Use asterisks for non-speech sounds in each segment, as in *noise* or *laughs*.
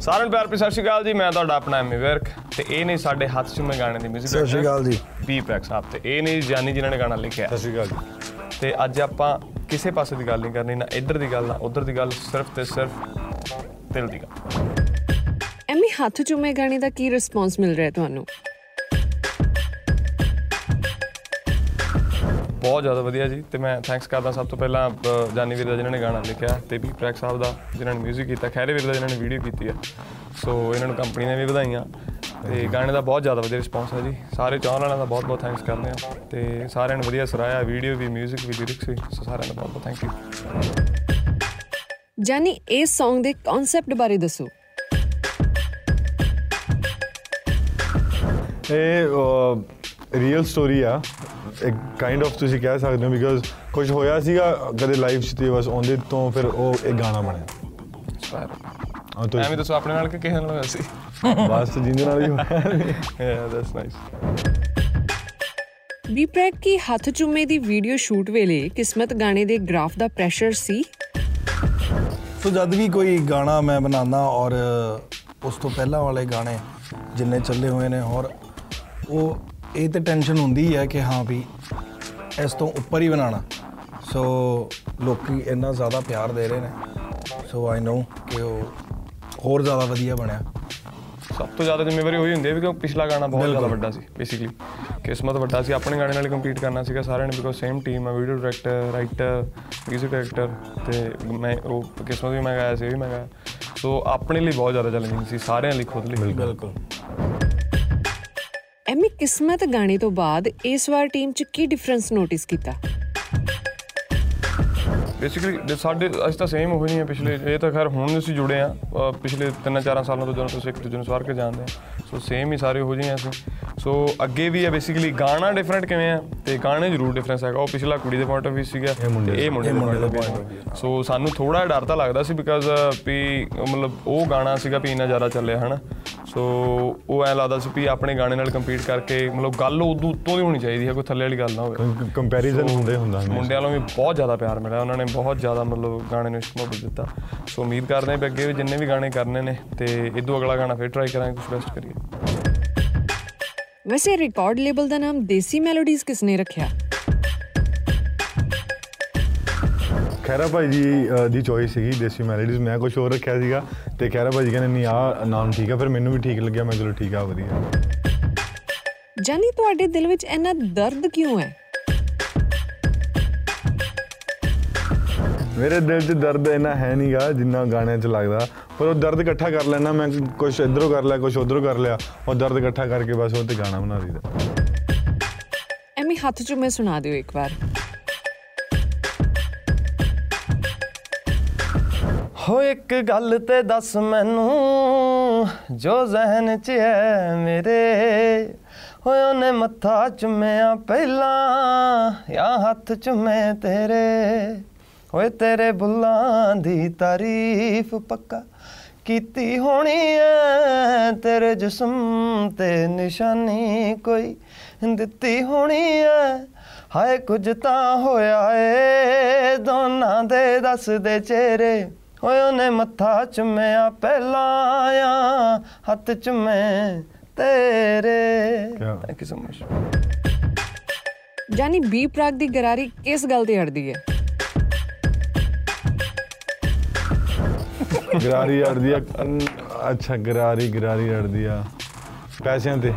ਸਾਰਿਆਂ ਨੂੰ ਪਿਆਰ ਭਰੀ ਸਤਿ ਸ਼੍ਰੀ ਅਕਾਲ ਜੀ। ਮੈਂ ਤੁਹਾਡਾ ਆਪਣਾ ਐਮੀ ਵਿਰਕ ਤੇ ਇਹ ਨੇ ਸਾਡੇ ਹੱਥ 'ਚ ਮੈਂ ਗਾਣੇ ਦੀ 뮤직 ਸਤਿ ਸ਼੍ਰੀ ਅਕਾਲ ਜੀ। ਪੀ ਪ੍ਰੈਕ ਸਾਹਿਬ ਤੇ ਇਹ ਨੇ ਜਾਨੀ ਜਿਨ੍ਹਾਂ ਨੇ ਗਾਣਾ ਲਿਖਿਆ। ਸਤਿ ਸ਼੍ਰੀ ਅਕਾਲ ਜੀ। ਤੇ ਅੱਜ ਆਪਾਂ ਕਿਸੇ ਪਾਸੇ ਦੀ ਗੱਲ ਨਹੀਂ ਕਰਨੀ ਨਾ ਇੱਧਰ ਦੀ ਗੱਲ ਨਾ ਉੱਧਰ ਦੀ ਗੱਲ ਸਿਰਫ ਤੇ ਸਿਰਫ ਦਿਲ ਦੀ ਗੱਲ। ਐਮੀ ਹੱਥ ਚੁੰਮੇ ਗਾਣੇ ਦਾ ਕੀ ਰਿਸਪੌਂਸ ਮਿਲ ਰਿਹਾ ਹੈ ਤੁਹਾਨੂੰ? ਬਹੁਤ ਜ਼ਿਆਦਾ ਵਧੀਆ ਜੀ ਤੇ ਮੈਂ ਥੈਂਕਸ ਕਰਦਾ ਸਭ ਤੋਂ ਪਹਿਲਾਂ ਅ, ਜਾਨੀ ਵੀਰ ਦਾ ਜਿਨ੍ਹਾਂ ਨੇ ਗਾਣਾ ਲਿਖਿਆ ਤੇ ਵੀ ਪ੍ਰੈਕ ਸਾਹਿਬ ਦਾ ਜਿਨ੍ਹਾਂ ਨੇ 뮤직 ਕੀਤਾ ਖੈਰੇ ਵੀਰ ਦਾ ਜਿਨ੍ਹਾਂ ਨੇ ਵੀਡੀਓ ਕੀਤੀ ਹੈ ਸੋ ਇਹਨਾਂ ਨੂੰ ਕੰਪਨੀ ਨੇ ਵੀ ਵਧਾਈਆਂ ਤੇ ਗਾਣੇ ਦਾ ਬਹੁਤ ਜ਼ਿਆਦਾ ਵਧੀਆ ਰਿਸਪੌਂਸ ਹੈ ਜੀ ਸਾਰੇ ਚਾਹਣ ਵਾਲਿਆਂ ਦਾ ਬਹੁਤ ਬਹੁਤ ਥੈਂਕਸ ਕਰਦੇ ਆ ਤੇ ਸਾਰਿਆਂ ਨੇ ਵਧੀਆ ਸਰਾਇਆ ਵੀਡੀਓ ਵੀ 뮤직 ਵੀ ਲਿਰਿਕਸ ਵੀ ਸੋ ਸਾਰਿਆਂ ਦਾ ਬਹੁਤ ਬਹੁਤ ਥੈਂਕ ਯੂ ਜਾਨੀ ਇਸ Song ਦੇ ਕਨਸੈਪਟ ਬਾਰੇ ਦੱਸੋ ਇਹ ਰੀਅਲ ਸਟੋਰੀ ਆ ਇੱਕ ਕਾਈਂਡ ਆਫ ਤੁਸੀਂ ਕਹਿ ਸਕਦੇ ਹੋ ਬਿਕਾਜ਼ ਕੁਝ ਹੋਇਆ ਸੀਗਾ ਕਦੇ ਲਾਈਫ 'ਚ ਤੇ ਬਸ ਉਹਦੇ ਤੋਂ ਫਿਰ ਉਹ ਇੱਕ ਗਾਣਾ ਬਣਿਆ। ਹਾਂ ਤੁਸੀਂ ਐਵੇਂ ਦੱਸੋ ਆਪਣੇ ਨਾਲ ਕਿ ਕਿਸੇ ਨਾਲ ਹੋਇਆ ਸੀ? ਬਸ ਜਿੰਦੇ ਨਾਲ ਹੀ ਹੋਇਆ। ਯਾ ਦੈਟਸ ਨਾਈਸ ਵੀ ਪ੍ਰੈਕ ਕੀ ਹੱਥ ਚੁੰਮੇ ਦੀ ਵੀਡੀਓ ਸ਼ੂਟ ਵੇਲੇ ਕਿਸਮਤ ਗਾਣੇ ਦੇ ਗ੍ਰਾਫ ਦਾ ਪ੍ਰੈਸ਼ਰ ਸੀ? ਸੋ ਜਦ ਵੀ ਕੋਈ ਗਾਣਾ ਮੈਂ ਬਣਾਉਂਦਾ ਔਰ ਉਸ ਤੋਂ ਪਹਿਲਾਂ ਵਾਲੇ ਗਾਣੇ ਜਿੰਨੇ ਚੱਲੇ ਹੋਏ ਨੇ ਔਰ ਉਹ ਇਹ ਤੇ ਟੈਨਸ਼ਨ ਹੁੰਦੀ ਹੈ ਕਿ ਹਾਂ ਵੀ ਇਸ ਤੋਂ ਉੱਪਰ ਹੀ ਬਣਾਉਣਾ। ਸੋ ਲੋਕੀ ਇੰਨਾ ਜ਼ਿਆਦਾ ਪਿਆਰ ਦੇ ਰਹੇ ਨੇ। ਸੋ ਆਈ ਨੋ ਕਿ ਉਹ ਹੋਰ ਜ਼ਿਆਦਾ ਵਧੀਆ ਬਣਿਆ। ਸਭ ਤੋਂ ਜ਼ਿਆਦਾ ਜ਼ਿੰਮੇਵਾਰੀ ਉਹੀ ਹੁੰਦੀ ਹੈ ਵੀ ਕਿਉਂ ਪਿਛਲਾ ਗਾਣਾ ਬਹੁਤ ਜ਼ਿਆਦਾ ਵੱਡਾ ਸੀ ਬੇਸਿਕਲੀ ਕਿਸਮਤ ਵੱਡਾ ਸੀ ਆਪਣੇ ਗਾਣੇ ਨਾਲ ਕੰਪੀਟ ਕਰਨਾ ਸੀਗਾ ਸਾਰਿਆਂ ਨੇ ਬਿਕੋਜ਼ ਸੇਮ ਟੀਮ ਹੈ video director writer music director ਤੇ ਮੈਂ ਉਹ ਕਿਸਮਤ ਵੀ ਮੈਂ ਗਾਇਆ ਸੀ ਵੀ ਮੈਂ ਗਾਇਆ। ਸੋ ਆਪਣੇ ਲਈ ਬਹੁਤ ਜ਼ਿਆਦਾ ਚੈਲੰਜਿੰਗ ਸੀ ਸਾਰਿਆਂ ਲਈ ਖੁਦ ਲਈ। ਬਿਲਕੁਲ। ਕਿਸਮਤ ਗਾਣੇ ਤੋਂ ਬਾਅਦ ਇਸ ਵਾਰ ਟੀਮ 'ਚ ਕੀ ਡਿਫਰੈਂਸ ਨੋਟਿਸ ਕੀਤਾ? ਬੇਸਿਕਲੀ ਸਾਡੇ ਅਸੀਂ ਤਾਂ ਸੇਮ ਹੋ ਨਹੀਂ ਪਿਛਲੇ ਇਹ ਤਾਂ ਖੈਰ ਹੁਣ ਅਸੀਂ ਜੁੜੇ ਆ। ਪਿਛਲੇ 3-4 ਸਾਲਾਂ ਤੋਂ ਜਦੋਂ ਤੁਸੀਂ ਇੱਕ ਦੂਜੇ ਨੂੰ ਸਵਾਰ ਕੇ ਜਾਣਦੇ ਆ। ਸੋ ਸੇਮ ਹੀ ਸਾਰੇ ਹੋ ਜਿਹੇ ਅਸੀਂ। ਸੋ ਅੱਗੇ ਵੀ ਹੈ ਬੇਸਿਕਲੀ ਗਾਣਾ ਡਿਫਰੈਂਟ ਕਿਵੇਂ ਆ ਤੇ ਗਾਣੇ ਜ਼ਰੂਰ ਡਿਫਰੈਂਸ ਹੈਗਾ। ਉਹ ਪਿਛਲਾ ਕੁੜੀ ਦੇ ਪੁਆਇੰਟ ਆਫ ਵੀ ਸੀਗਾ। ਇਹ ਮੁੰਡੇ ਤੇ ਇਹ ਮੁੰਡੇ ਇਹ ਦੇ view ਸੋ ਸਾਨੂੰ ਥੋੜਾ ਡਰ ਤਾਂ ਲੱਗਦਾ ਸੀ ਬਿਕਾਜ਼ ਵੀ ਮਤਲਬ ਉਹ ਗਾਣਾ ਸੀਗਾ ਵੀ ਇੰਨਾ ਜ਼ਿਆਦਾ ਚੱਲਿਆ ਹਨਾ? ਸੋ ਉਹ ਐ ਲੱਗਦਾ ਸੀ ਵੀ ਆਪਣੇ ਗਾਣੇ ਨਾਲ ਕੰਪੀਟ ਕਰਕੇ ਮਤਲਬ ਗੱਲ ਉਦੋਂ ਉੱਤੋਂ ਦੀ ਹੋਣੀ ਚਾਹੀਦੀ ਹੈ ਕੋਈ ਥੱਲੇ ਵਾਲੀ ਗੱਲ ਨਾ ਹੋਵੇ। ਕੰਪੈਰੀਜ਼ਨ ਹੁੰਦੇ ਹੁੰਦਾ। ਮੁੰਡਿਆਂ ਨੂੰ ਵੀ ਬਹੁਤ ਜ਼ਿਆਦਾ ਪਿਆਰ ਮਿਲਿਆ ਉਹਨਾਂ ਨੇ ਬਹੁਤ ਜ਼ਿਆਦਾ ਮਤਲਬ ਗਾਣੇ ਨੂੰ ਮੁਹੱਬਤ ਦਿੱਤਾ। ਸੋ ਉਮੀਦ ਕਰਦੇ ਹਾਂ ਵੀ ਅੱਗੇ ਵੀ ਜਿੰਨੇ ਵੀ ਗਾਣੇ ਕਰਨੇ ਨੇ ਤੇ ਇਦੋਂ ਅਗਲਾ ਗਾਣਾ ਫਿਰ ਟਰਾਈ ਕਰਾਂਗੇ ਕੁਝ ਬੈਸਟ ਕਰੀਏ। ਵੈਸੇ ਰਿਕਾਰਡ ਲੇਬਲ ਦਾ ਨਾਮ ਦੇਸੀ ਮੈਲੋਡੀਜ਼ ਕਿਸਨੇ ਰੱਖਿਆ? ਖੈਰਾ ਭਾਈ ਜੀ ਦੀ ਚੋਇਸ ਸੀਗੀ ਦੇਸੀ ਮੈਲੋਡੀਜ਼ ਮੈਂ ਕੁਝ ਹੋਰ ਰੱਖਿਆ ਸੀਗਾ ਤੇ ਖੈਰਾ ਭਾਈ ਜੀ ਕਹਿੰਦੇ ਨਹੀਂ ਆਹ ਨਾਮ ਠੀਕ ਆ ਫਿਰ ਮੈਨੂੰ ਵੀ ਠੀਕ ਲੱਗਿਆ। ਮੈਂ ਚਲੋ ਠੀਕ ਆ ਵਧੀਆ। ਜਾਨੀ ਤੁਹਾਡੇ ਦਿਲ ਵਿੱਚ ਇੰਨਾ ਦਰਦ ਕਿਉਂ ਹੈ? ਮੇਰੇ ਦਿਲ 'ਚ ਦਰਦ ਇੰਨਾ ਹੈ ਨਹੀਂਗਾ ਜਿੰਨਾ ਗਾਣਿਆਂ 'ਚ ਲੱਗਦਾ। ਪਰ ਉਹ ਦਰਦ ਇਕੱਠਾ ਕਰ ਲੈਣਾ ਮੈਂ ਕੁਝ ਇਧਰੋਂ ਕਰ ਲਿਆ ਕੁਝ ਉਧਰੋਂ ਕਰ ਲਿਆ। ਉਹ ਦਰਦ ਇਕੱਠਾ ਕਰਕੇ ਬਸ ਉਹ ਤੇ ਗਾਣਾ ਬਣਾ ਦਈਦਾ। ਐਮੀ ਹੱਥ ਚੁੰਮੇ ਸੁਣਾ ਦਿਓ ਇੱਕ ਵਾਰ। ਹੋ ਇੱਕ ਗੱਲ ਤੇ ਦੱਸ ਮੈਨੂੰ, ਜੋ ਜ਼ਹਿਨ 'ਚ ਹੈ ਮੇਰੇ। ਹੋਏ ਉਹਨੇ ਮੱਥਾ ਚੁੰਮਿਆ ਪਹਿਲਾਂ, ਜਾਂ ਹੱਥ ਚੁੰਮੇ ਤੇਰੇ। ਹੋਏ ਤੇਰੇ ਬੁੱਲਾਂ ਦੀ ਤਾਰੀਫ ਪੱਕਾ ਕੀਤੀ ਹੋਣੀ ਐ, ਤੇਰੇ ਜਿਸਮ ਤੇ ਨਿਸ਼ਾਨੀ ਕੋਈ ਦਿੱਤੀ ਹੋਣੀ ਐ। ਹਾਏ ਕੁਝ ਤਾਂ ਹੋਇਆ ਏ, ਦੋਨਾਂ ਦੇ ਦੱਸਦੇ ਚਿਹਰੇ। ਹੋਏ ਉਹਨੇ ਮੱਥਾ ਚੁੰਮਿਆ ਪਹਿਲਾਂ ਆ ਹੱਥ ਚੁੰਮੇ ਤੇਰੇ? Thank you so much Jaani B Praak ਦੀ ਗਰਾਰੀ ਕਿਸ ਗੱਲ ਤੇ ਅੜਦੀ ਹੈ? ਗਰਾਰੀ ਅੜਦੀ ਆ ਅੱਛਾ ਗਰਾਰੀ ਗਰਾਰੀ ਅੜਦੀ ਆ। ਪੈਸਿਆਂ ਤੇ।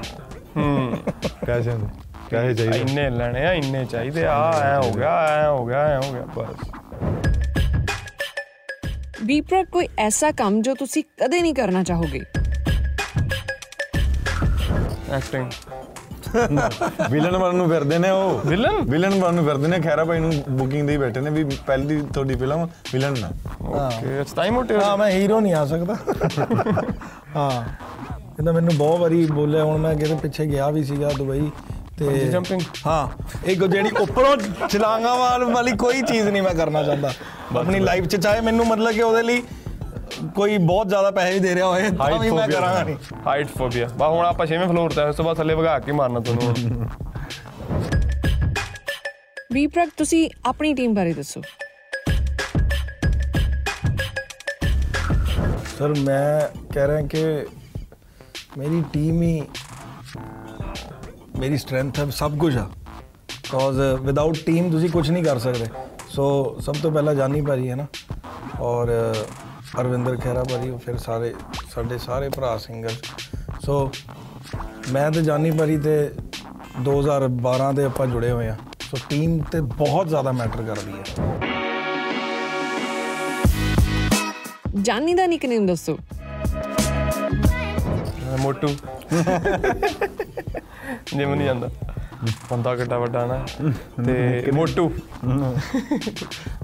ਹੂੰ। ਪੈਸਿਆਂ ਤੇ। ਪੈਸੇ ਚਾਹੀਦੇ। ਇੰਨੇ ਲੈਣੇ ਆ ਇੰਨੇ ਚਾਹੀਦੇ ਆ ਐ ਹੋ ਗਿਆ ਐ ਹੋ ਗਿਆ ਐ ਹੋ ਗਿਆ ਬਸ। ਬੀ ਪ੍ਰਾਗ ਕੋਈ ਐਸਾ ਕੰਮ ਜੋ ਤੁਸੀਂ ਕਦੇ ਨਹੀਂ ਕਰਨਾ ਚਾਹੋਗੇ? ਐਕਟਿੰਗ ਵਿਲਨ *laughs* ਬਣਨ ਨੂੰ ਫਿਰਦੇ ਨੇ ਉਹ। ਵਿਲਨ ਵਿਲਨ ਬਣਨ ਨੂੰ ਫਿਰਦੇ ਨੇ। ਖੈਰਾ ਭਾਈ ਨੂੰ ਬੁਕਿੰਗ ਦੇ ਹੀ ਬੈਠੇ ਨੇ ਵੀ ਪਹਿਲੀ ਤੁਹਾਡੀ ਫਿਲਮ ਵਿਲਨ ਨਾ ਓਕੇ ਇਟਸ ਟਾਈਮ ਮੋਟਿਵ ਹਾਂ ਮੈਂ ਹੀਰੋ ਨਹੀਂ ਆ ਸਕਦਾ। *laughs* ਹਾਂ। ਇਹਦਾ ਮੈਨੂੰ ਬਹੁਤ ਵਾਰੀ ਬੋਲਿਆ ਹੁਣ ਮੈਂ ਕਿਤੇ ਪਿੱਛੇ ਗਿਆ ਵੀ ਸੀਗਾ ਦੁਬਈ। ਤੇ jumping? ਹਾਂ ਇੱਕ ਜਿਹੜੀ ਉੱਪਰੋਂ ਛਲਾਂਗਾ ਵਾਲ ਵਾਲੀ ਕੋਈ ਚੀਜ਼ ਨਹੀਂ ਮੈਂ ਕਰਨਾ ਚਾਹੁੰਦਾ। ਆਪਣੀ ਲਾਈਫ 'ਚ ਚਾਹੇ ਮੈਨੂੰ ਮਤਲਬ ਕਿ ਉਹਦੇ ਲਈ ਕੋਈ ਬਹੁਤ ਜ਼ਿਆਦਾ ਪੈਸੇ ਵੀ ਦੇ ਰਿਹਾ ਹੋਏ ਤਾਂ ਵੀ ਮੈਂ ਕਰਾਂਗਾ ਨਹੀਂ। ਹਾਈਟ ਫੋਬੀਆ ਬਾ ਹੁਣ ਆਪਾਂ 6ਵੇਂ ਫਲੋਰ ਤੇ ਉਸ ਤੋਂ ਬਾਅਦ ਥੱਲੇ ਵਗਾ ਕੇ ਮਾਰਨਾ ਤੁਹਾਨੂੰ ਹੁਣ। ਬੀ ਪ੍ਰਾਗ ਤੁਸੀਂ ਆਪਣੀ ਟੀਮ ਬਾਰੇ ਦੱਸੋ। ਸਰ ਮੈਂ ਕਹਿ ਰਿਹਾ ਕਿ ਮੇਰੀ ਟੀਮ ਹੀ ਮੇਰੀ ਸਟਰੈਂਥ ਹੈ, ਸਭ ਕੁਝ ਆ। ਕਾਜ਼ ਵਿਦਆਊਟ ਟੀਮ ਤੁਸੀਂ ਕੁਝ ਨਹੀਂ ਕਰ ਸਕਦੇ। ਸੋ ਸਭ ਤੋਂ ਪਹਿਲਾਂ ਜਾਨੀ ਭਾਜੀ ਹੈ ਨਾ। ਔਰ ਅਰਵਿੰਦਰ ਖਹਿਰਾ ਭਾਜੀ ਉਹ ਫਿਰ ਸਾਰੇ, ਸਾਡੇ ਸਾਰੇ ਭਰਾ ਸਿੰਗਰ ਸੋ ਮੈਂ ਤੇ ਜਾਨੀ ਭਾਜੀ ਤੇ 2012 ਦੇ ਆਪਾਂ ਜੁੜੇ ਹੋਏ ਆ। ਸੋ ਟੀਮ ਤੇ ਬਹੁਤ ਜ਼ਿਆਦਾ ਮੈਟਰ ਕਰਦੀ ਹੈ। ਜਾਨੀ ਦਾ ਨਿਕਨੇਮ ਦੱਸੋ। ਮੋਟੂ। ਜਿਮ ਨਹੀਂ ਜਾਂਦਾ ਬੰਦਾ ਕਿੱਡਾ ਵੱਡਾ ਨਾ। ਤੇ ਮੋਟੂ।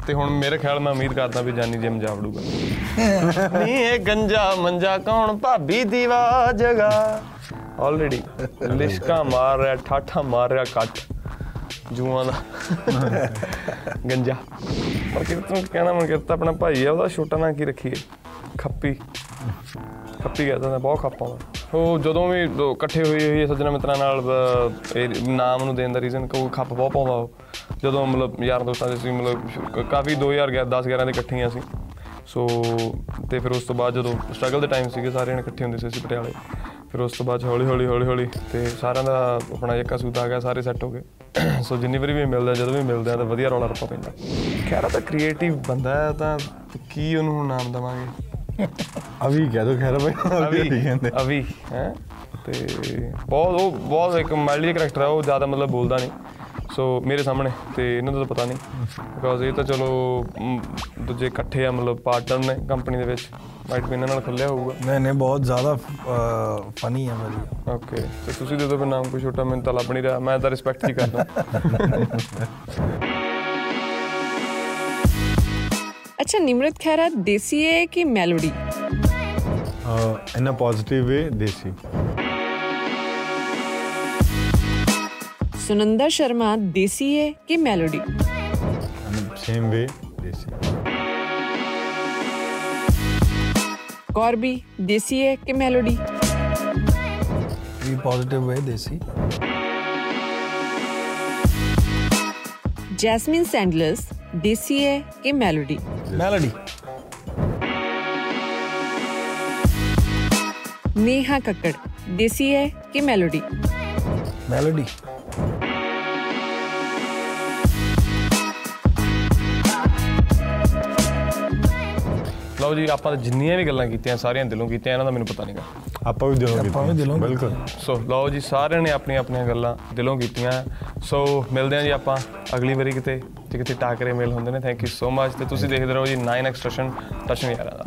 ਤੇ ਹੁਣ ਮੇਰੇ ਖਿਆਲ ਮੈਂ ਉਮੀਦ ਕਰਦਾ ਵੀ ਜਾਨੀ ਜਿਮ ਜਾ ਵੜੂਗਾ। ਨੀ ਇਹ ਗੰਜਾ ਮੰਜਾ ਕੌਣ ਭਾਬੀ ਦੀਵਾ ਜਗਾ ਆਲਰੇਡੀ ਲਿਸ਼ਕਾ ਮਾਰ ਰਿਹਾ, ਠਾਠਾ ਮਾਰ ਰਿਹਾ ਕੱਟ। ਜੂਆਂ ਦਾ। ਗੰਜਾ। ਪਰ ਕਿ ਤੂੰ ਕਹਿਣਾ ਮਨ ਕਰਤਾ ਆਪਣਾ ਭਾਈ ਆ, ਉਹਦਾ ਛੋਟਾ ਨਾਂ ਕੀ ਰੱਖੀਏ? ਖੱਪੀ। ਖੱਪੀ ਕਹਿੰਦਾ ਬਹੁਤ ਖੱਪਾ ਵਾ ਉਹ ਜਦੋਂ ਵੀ ਦੋ ਇਕੱਠੇ ਹੋਏ ਹੋਏ ਸੱਜਣਾ ਮਿੱਤਰਾਂ ਨਾਲ ਅਹ, ਇਹ ਨਾਮ ਨੂੰ ਦੇਣ ਦਾ ਰੀਜ਼ਨ ਕੋਈ ਖੱਪ ਬਹੁਤ ਪਾਉਂਦਾ ਉਹ। ਜਦੋਂ ਮਤਲਬ ਯਾਰ ਦੋਸਤਾਂ ਦੇ ਸੀ ਮਤਲਬ ਕ- ਕਾਫੀ 2010 11 ਦੇ ਇਕੱਠੀਆਂ ਸੀ ਸੋ ਤੇ ਫਿਰ ਉਸ ਤੋਂ ਬਾਅਦ ਜਦੋਂ ਸਟਰਗਲ ਦੇ ਟਾਈਮ ਸੀਗੇ ਸਾਰਿਆਂ ਨੇ ਇਕੱਠੇ ਹੁੰਦੇ ਸੀ ਅਸੀਂ ਪਟਿਆਲੇ। ਫਿਰ ਉਸ ਤੋਂ ਬਾਅਦ 'ਚ ਹੌਲੀ ਹੌਲੀ ਹੌਲੀ ਹੌਲੀ ਤੇ ਸਾਰਿਆਂ ਦਾ ਆਪਣਾ ਇੱਕਾ ਸੂਤ ਆ ਗਿਆ ਸਾਰੇ ਸੈੱਟ ਹੋ ਗਏ। *clears throat* ਸੋ ਜਿੰਨੀ ਵਾਰੀ ਵੀ ਮਿਲਦਾ ਜਦੋਂ ਵੀ ਮਿਲਦੇ ਆ ਤਾਂ ਵਧੀਆ ਰੌਲਾ ਰੱਪਾ ਪੈਂਦਾ। ਖੈਰ ਤਾਂ ਕ੍ਰੀਏਟਿਵ ਬੰਦਾ ਹੈ ਤਾਂ ਕੀ ਉਹਨੂੰ ਹੁਣ ਨਾਮ ਦੇਵਾਂਗੇ? ਅਭੀ ਕਹਿ ਦੋ ਖੈਰ ਭਾਈ ਅਵੀ ਕਹਿੰਦੇ? ਅਵੀ ਹੈ? ਤੇ ਬਹੁਤ ਉਹ ਬਹੁਤ ਇੱਕ ਮਾਈਲਡ ਕਰੈਕਟਰ ਹੈ ਉਹ ਜ਼ਿਆਦਾ ਮਤਲਬ ਬੋਲਦਾ ਨਹੀਂ। ਸੋ ਮੇਰੇ ਸਾਹਮਣੇ ਤੇ ਇਹਨਾਂ ਦਾ ਤਾਂ ਪਤਾ ਨਹੀਂ। ਬਿਕੋਜ਼ ਇਹ ਤਾਂ ਚਲੋ ਦੂਜੇ ਇਕੱਠੇ ਆ ਮਤਲਬ ਪਾਰਟਨਰ ਨੇ ਕੰਪਨੀ ਦੇ ਵਿੱਚ। ਮਾਈਟ ਵੀ ਇਹਨਾਂ ਨਾਲ ਖੁੱਲਿਆ ਹੋਊਗਾ। ਨਹੀਂ ਨਹੀਂ ਬਹੁਤ ਜ਼ਿਆਦਾ ਫਨੀ ਹੈ ਭਾਜੀ ਓਕੇ ਤੇ ਤੁਸੀਂ ਦੇ ਫਿਰ ਨਾਮ ਕੋਈ ਛੋਟਾ ਮੈਨੂੰ ਤਾਂ ਲੱਭ ਨਹੀਂ ਰਿਹਾ। ਮੈਂ ਤਾਂ ਰਿਸਪੈਕਟ ਹੀ ਕਰਦਾ। *laughs* ਅੱਛਾ ਨਿਮਰਤ ਖਹਿਰਾ ਦੇਸੀ ਹੈ ਕਿ melody in a positive way ਦੇਸੀ ਸੁਨੰਦਾ ਸ਼ਰਮਾ ਦੇਸੀ ਹੈ ਕਿ ਮੈਲੋਡੀ ਇਨ ਸੇਮ ਵੇ ਦੇਸੀ ਕੌਰਬੀ ਦੇਸੀ ਹੈ ਕਿ ਮੈਲੋਡੀ ਵੀ ਪੋਜ਼ਿਟਿਵ ਵੇ ਦੇਸੀ ਜੈਸਮਿਨ ਸੈਂਡਲਸ ਦੇਸੀ ਹੈ ਕਿ ਮੈਲੋਡੀ ਮੈਲੋਡੀ ਨੇਹਾ ਕੱਕੜ ਦੇਸੀ ਹੈ ਕਿ ਮੈਲੋਡੀ ਮੈਲੋਡੀ ਲਓ ਜੀ ਆਪਾਂ ਤਾਂ ਜਿੰਨੀਆਂ ਵੀ ਗੱਲਾਂ ਕੀਤੀਆਂ ਸਾਰੀਆਂ ਦਿਲੋਂ ਕੀਤੀਆਂ ਇਹਨਾਂ ਦਾ ਮੈਨੂੰ ਪਤਾ ਨਹੀਂਗਾ। ਆਪਾਂ ਵੀ ਦਿਲੋਂ ਆਪਾਂ ਵੀ ਦਿਲੋਂ ਬਿਲਕੁਲ। ਸੋ ਲਓ ਜੀ ਸਾਰਿਆਂ ਨੇ ਆਪਣੀਆਂ ਆਪਣੀਆਂ ਗੱਲਾਂ ਦਿਲੋਂ ਕੀਤੀਆਂ। ਸੋ ਮਿਲਦੇ ਹਾਂ ਜੀ ਆਪਾਂ ਅਗਲੀ ਵਾਰੀ ਕਿਤੇ। ਜੇ ਕਿਤੇ ਟਾਕਰੇ ਮੇਲ ਹੁੰਦੇ ਨੇ। ਥੈਂਕ ਯੂ ਸੋ ਮਚ ਤੇ ਤੁਸੀਂ ਦੇਖਦੇ ਰਹੋ ਜੀ 9 ਐਕਸਟ੍ਰੈਸ਼ਨ ਟਸ਼ਨ ਯਾਰਾਂ ਦਾ